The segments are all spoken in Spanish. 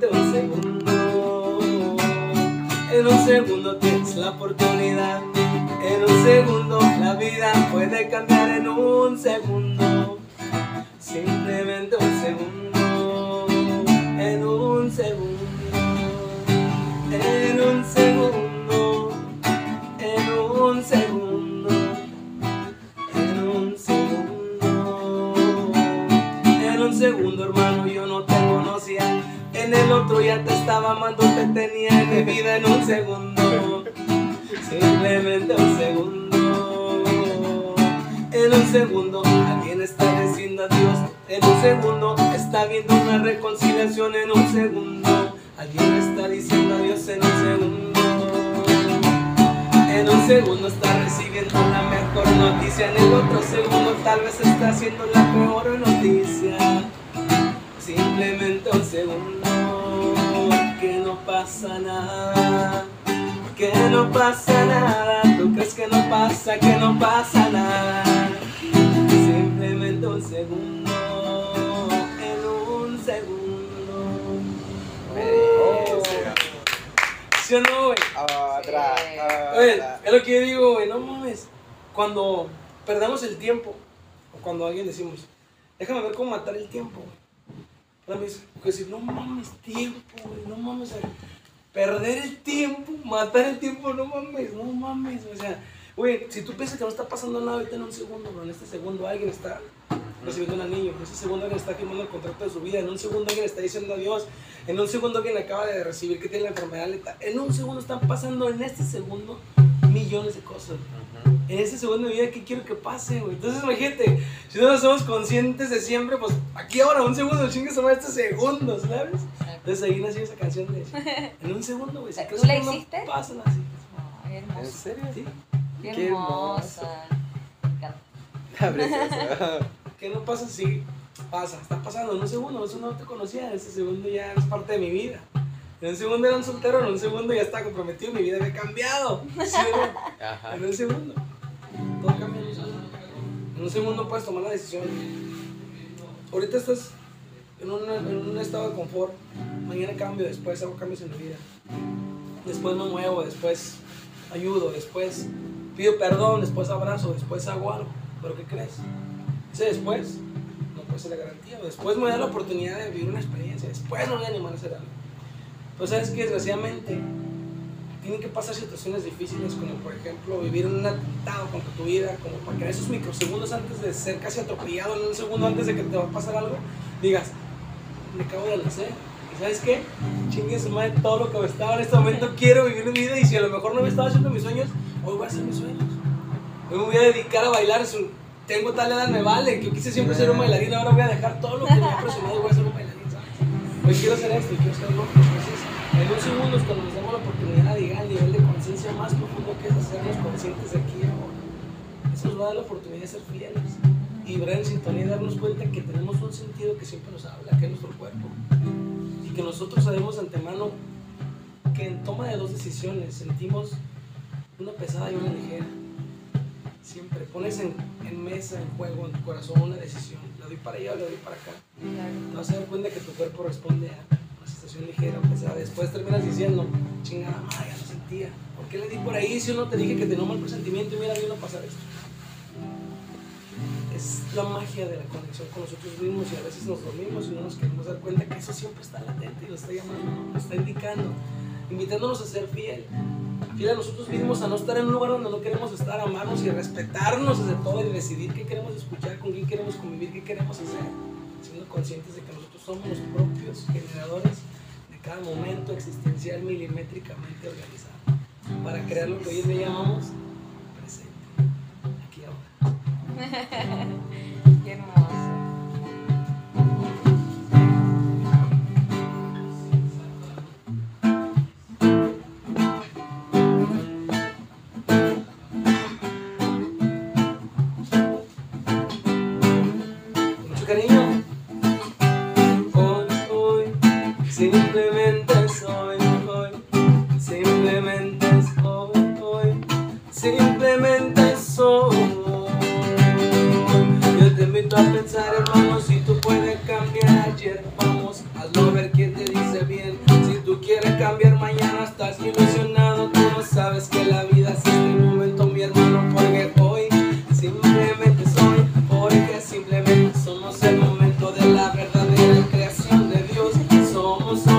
simplemente un segundo. En un segundo tienes la oportunidad. En un segundo la vida puede cambiar en un segundo. Simplemente un segundo. En un segundo. En un segundo. En un segundo. En un segundo. En un segundo, hermano, En el otro ya te estaba amando, te tenía en mi vida en un segundo. Simplemente un segundo. En un segundo, alguien está diciendo adiós. En un segundo, está viendo una reconciliación. En un segundo, alguien está diciendo adiós. En un segundo. En un segundo está recibiendo la mejor noticia. En el otro segundo, tal vez está haciendo la peor noticia. Simplemente un segundo. Que no pasa nada. Que no pasa nada. Tú crees que no pasa, que no pasa nada. Simplemente un segundo. En un segundo. Oh. ¿Sí o no, güey? Otra. Oye, es lo que yo digo, güey, no mames. Cuando perdemos el tiempo, o cuando alguien decimos, déjame ver cómo matar el tiempo, güey. Decir, no mames, tiempo, güey, no mames. Perder el tiempo, matar el tiempo, no mames, no mames. O sea, güey, si tú piensas que no está pasando nada ahorita en un segundo, pero en este segundo alguien está recibiendo un anillo, en ese segundo alguien está firmando el contrato de su vida, en un segundo alguien está diciendo adiós, en un segundo alguien acaba de recibir que tiene la enfermedad letal, en un segundo están pasando en este segundo millones de cosas. Ujú. En este segundo de vida, ¿qué quiero que pase, güey? Entonces, imagínate, si no somos conscientes de siempre, pues aquí ahora, un segundo, chingue sobre este segundo, ¿sabes? Entonces ahí nació esa canción de En un segundo, güey. Si ¿Tú la que no hiciste? pasa nada así. Ay, ¿En hermosa. serio? Sí. Qué Qué hermosa. Me encanta. Está precioso. ¿Qué no pasa? Sí, pasa. Está pasando en un segundo. Eso no te conocía. En ese segundo ya es parte de mi vida. En un segundo era un soltero, en un segundo ya estaba comprometido. Mi vida había cambiado. ¿Sí o no? Ajá. En un segundo. Un segundo puedes tomar la decisión. Ahorita estás en en un estado de confort. Mañana cambio, después hago cambios en mi vida. Después me muevo, después ayudo, después pido perdón, después abrazo, después hago algo. ¿Pero qué crees? Ese después no puede ser la garantía. Después me da la oportunidad de vivir una experiencia. Después me voy a animar a hacer algo. Pues sabes que desgraciadamente tienen que pasar situaciones difíciles como por ejemplo vivir un atentado contra tu vida, como para que en esos microsegundos antes de ser casi atropellado, en un segundo antes de que te va a pasar algo, digas, me acabo de nacer. ¿Y sabes qué? Chingue su madre todo lo que me estaba en este momento, quiero vivir mi vida y si a lo mejor no me estaba haciendo mis sueños, hoy voy a hacer mis sueños. Hoy me voy a dedicar a bailar, su- tengo tal edad, me vale, que yo quise siempre ser un bailarín, ahora voy a dejar todo lo que me ha presionado y voy a ser un bailarín, ¿sabes? Hoy quiero hacer esto y quiero hacer lo otro. Entonces, en un segundo es cuando nos damos la oportunidad de llegar al nivel de conciencia más profundo que es hacernos conscientes de aquí y ahora. Eso nos va a dar la oportunidad de ser fieles y vibrar en sintonía y darnos cuenta que tenemos un sentido que siempre nos habla, que es nuestro cuerpo. Y que nosotros sabemos de antemano que en toma de dos decisiones sentimos una pesada y una ligera. Siempre pones en, en mesa, en juego, en tu corazón una decisión. ¿La doy para allá o la doy para acá? Te vas a dar cuenta que tu cuerpo responde a sensación ligera pesada. Después terminas diciendo, chingada madre, ya lo sentía. ¿Por qué le di por ahí si yo no te dije que tenía un mal presentimiento y mira, vino a pasar esto? Es la magia de la conexión con nosotros mismos y a veces nos dormimos y no nos queremos dar cuenta que eso siempre está latente y nos está llamando, nos está indicando, invitándonos a ser fiel. Fiel a nosotros mismos, a no estar en un lugar donde no queremos estar, amarnos y respetarnos desde todo y decidir qué queremos escuchar, con quién queremos convivir, qué queremos hacer, siendo conscientes de que nosotros somos los propios generadores cada momento existencial milimétricamente organizado para crear lo que hoy día llamamos presente, aquí ahora.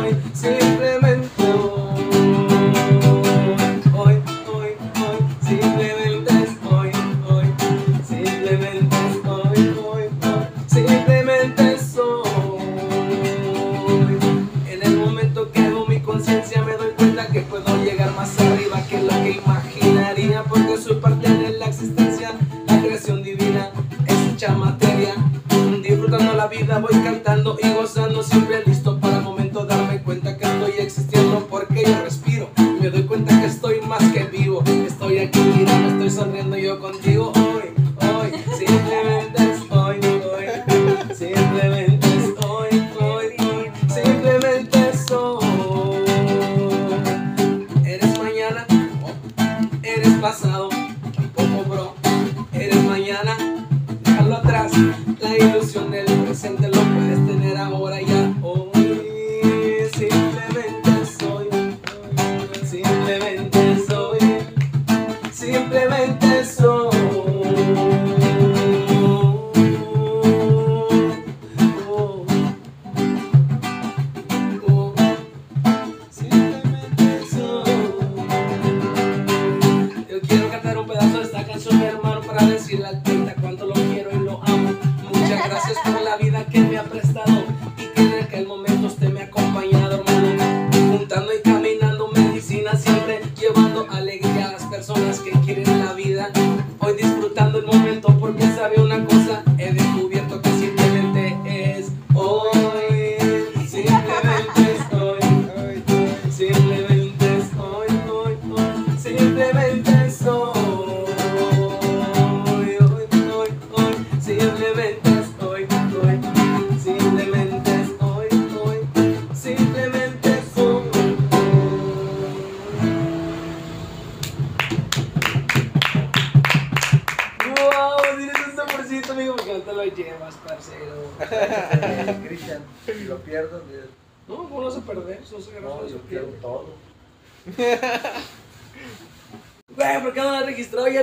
hoy, simplemente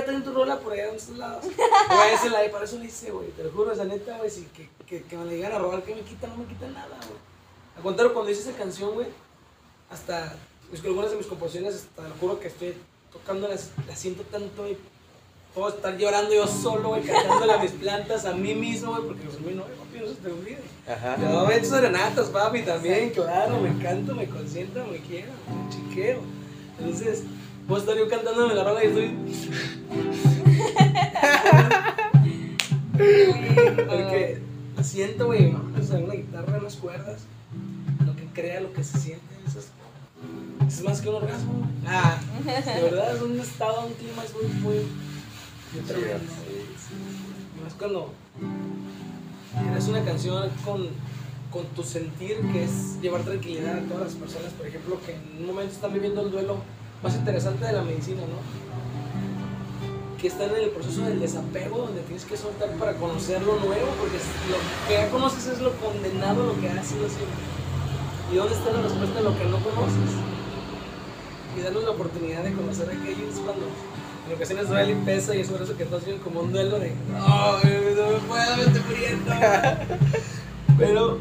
tengo tu rola por allá en estos lados. Güey, esa la para eso la hice, güey. Te lo juro, esa neta, güey. Si que, que, que me la llegan a robar, que me quita, no me quita nada, güey. Al contrario, cuando hice esa canción, güey, hasta mis, algunas de mis composiciones, hasta te lo juro que estoy tocando las, las siento tanto, y puedo estar llorando yo solo, güey, cantándole a mis plantas, a mí mismo, güey, porque los míos no, papi, no se te olvide. Ajá. Yo me echo serenatas, papi, también, claro, me canto, me consiento, me quiero, me chiqueo. Entonces, puedo estar yo cantándome la rola y estoy... Porque siento, güey, o sea, una guitarra, unas cuerdas, lo que crea, lo que se siente, eso es, es más que un orgasmo. Ah, de verdad, es un estado, un clima, es muy, muy, muy tremendo. Más cuando creas una canción con, con tu sentir, que es llevar tranquilidad a todas las personas, por ejemplo, que en un momento están viviendo el duelo más interesante de la medicina, ¿no? Que están en el proceso del desapego, donde tienes que soltar para conocer lo nuevo, porque lo que ya conoces es lo condenado, lo que ha sido siempre. ¿Y dónde está la respuesta a lo que no conoces? Y darnos la oportunidad de conocer aquello es cuando en ocasiones duele y pesa y es por eso que todos viven como un duelo de ¡Ay, no me puedo, me estoy muriendo! Pero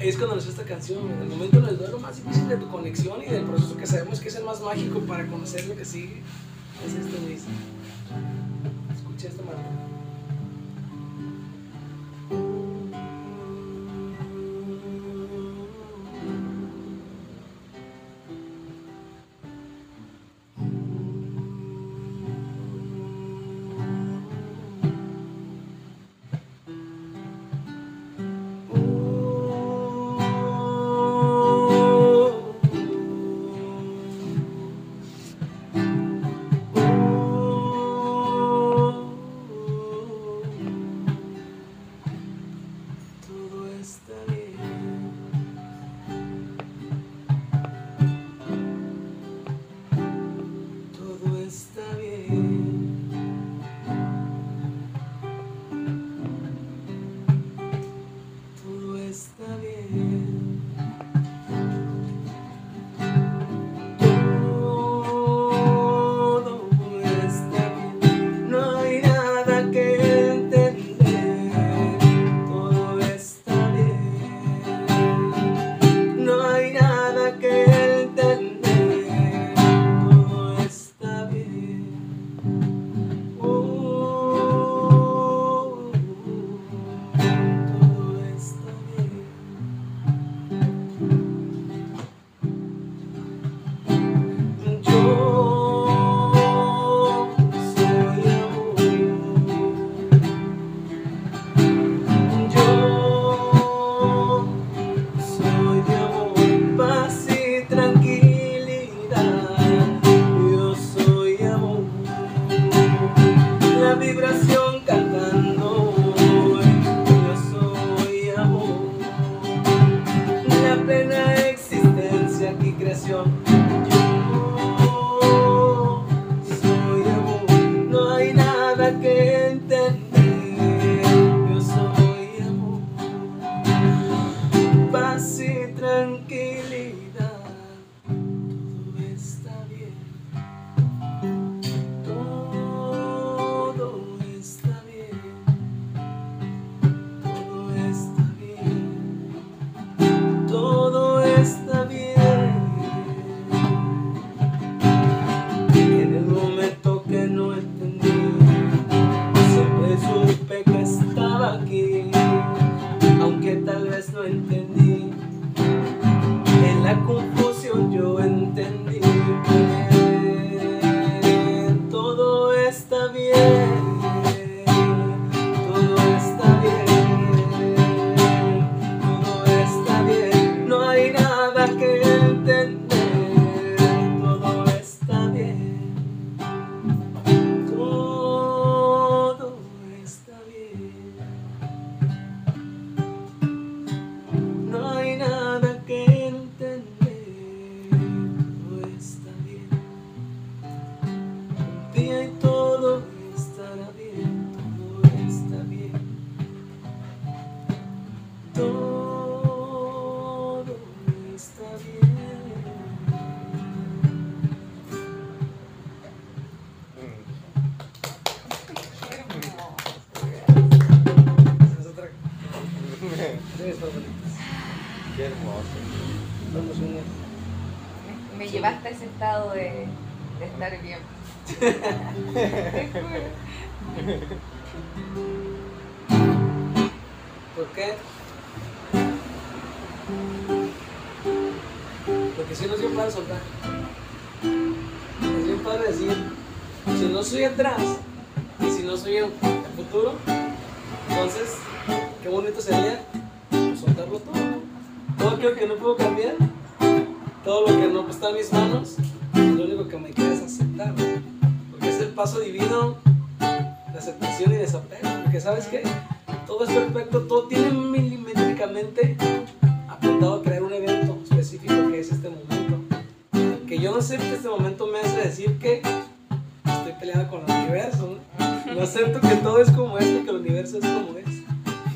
es cuando nació esta canción, en el momento del duelo más difícil de tu conexión y del proceso que sabemos que es el más mágico para conocer lo que sigue, es este Luis. Escucha esta mano. ¿Por qué? Porque si no bien padre soltar. Es padre decir, si no soy atrás y si no soy el, el futuro, entonces, qué bonito sería soltarlo todo. Todo aquello que no puedo cambiar, todo lo que no está en mis manos, lo único que me queda es aceptar. Porque es el paso divino de aceptación y desapego. Porque sabes qué? Todo es perfecto, todo tiene milimétricamente apuntado a crear un evento específico que es este momento. Que yo no acepte este momento me hace decir que estoy peleado con el universo. ¿no? No acepto que todo es como es, que el universo es como es.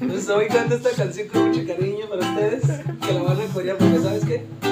Entonces hoy canto esta canción con mucho cariño para ustedes, que la van a recordar porque ¿sabes qué?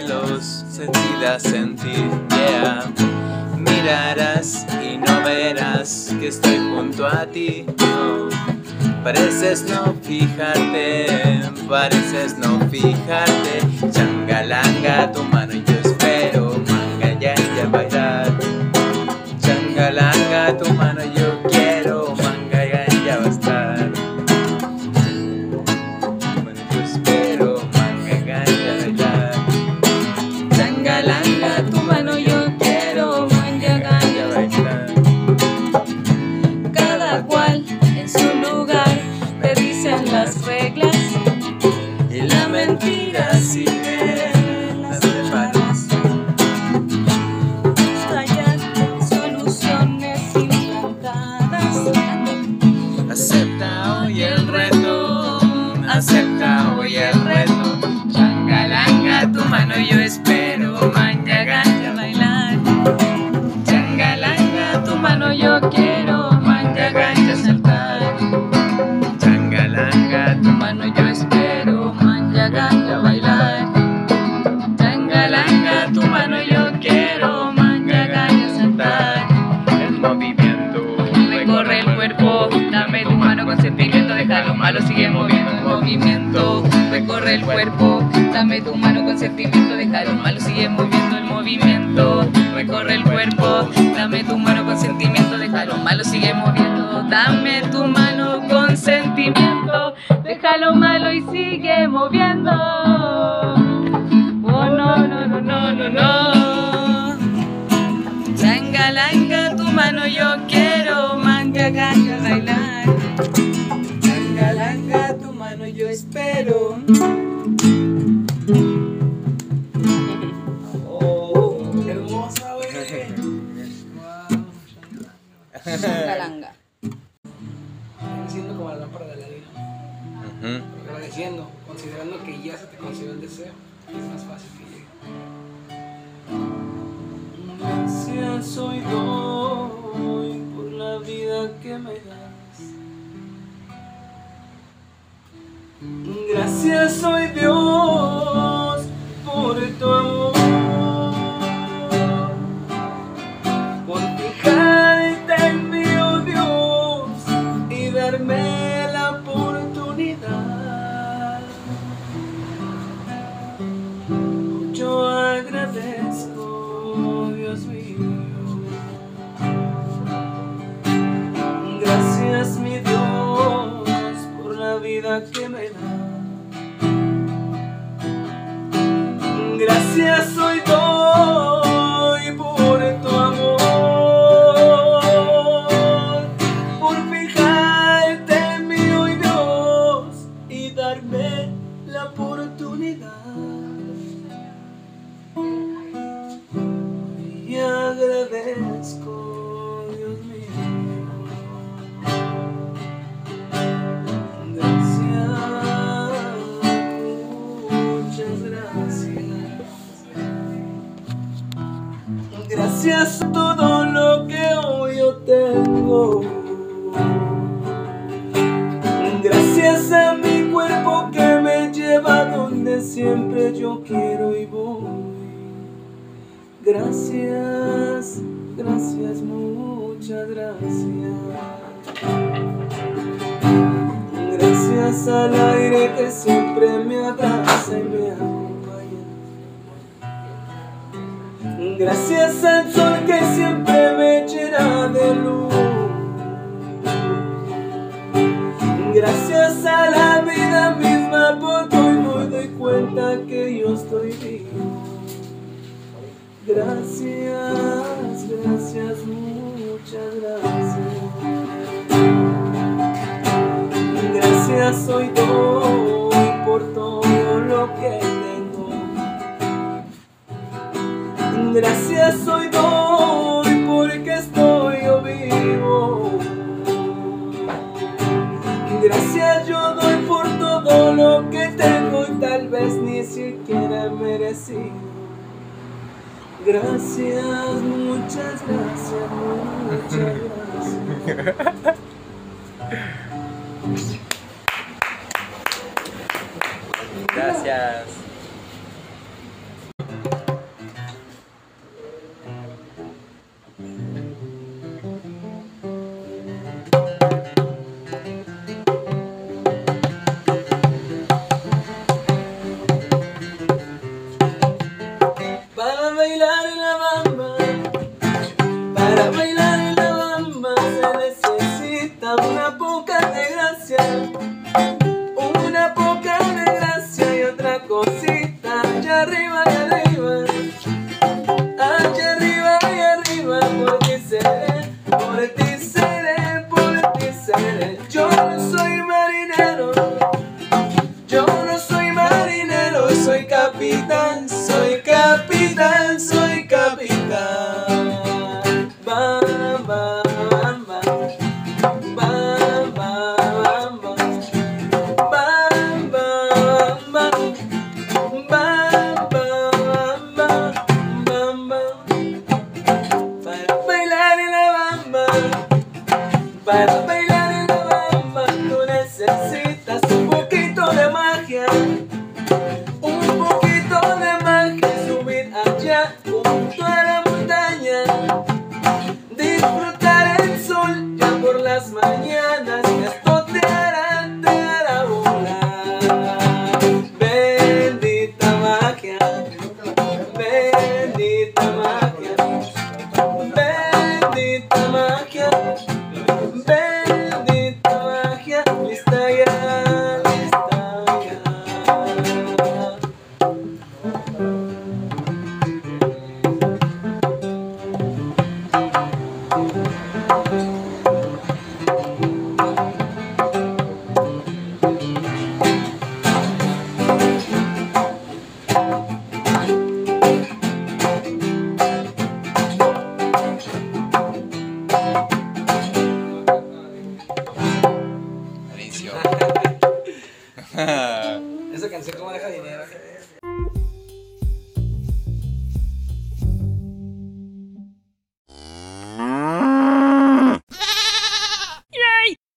Forma veloz, sentida sentir, yeah. Mirarás y no verás que estoy junto a ti. Pareces no fijarte, pareces no fijarte. Changalanga, tu mano y yo espero, manga ya ya bailar. Changa yo Recorre el cuerpo, Mano yo espero. Oh, hermosa, güey. Wow. Changalanga. Agradeciendo como la lámpara de la vida. Ujú. Agradeciendo, considerando que ya se te concedió el deseo. Es más fácil que llegue. La muchas gracias. Gracias a todo lo que hoy yo tengo. Gracias a mi cuerpo que me lleva donde siempre yo quiero y voy. Gracias, gracias, muchas gracias. Gracias al aire que siempre me abraza y me acompaña. Gracias al sol que siempre me llena de luz. Gracias a la vida misma porque hoy me doy cuenta que yo estoy vivo. Gracias, gracias, muchas gracias. Gracias por todo lo que tengo. Gracias hoy doy porque estoy yo vivo. Gracias yo doy por todo lo que tengo y tal vez ni siquiera merecido. Gracias, muchas gracias, muchas. Gracias.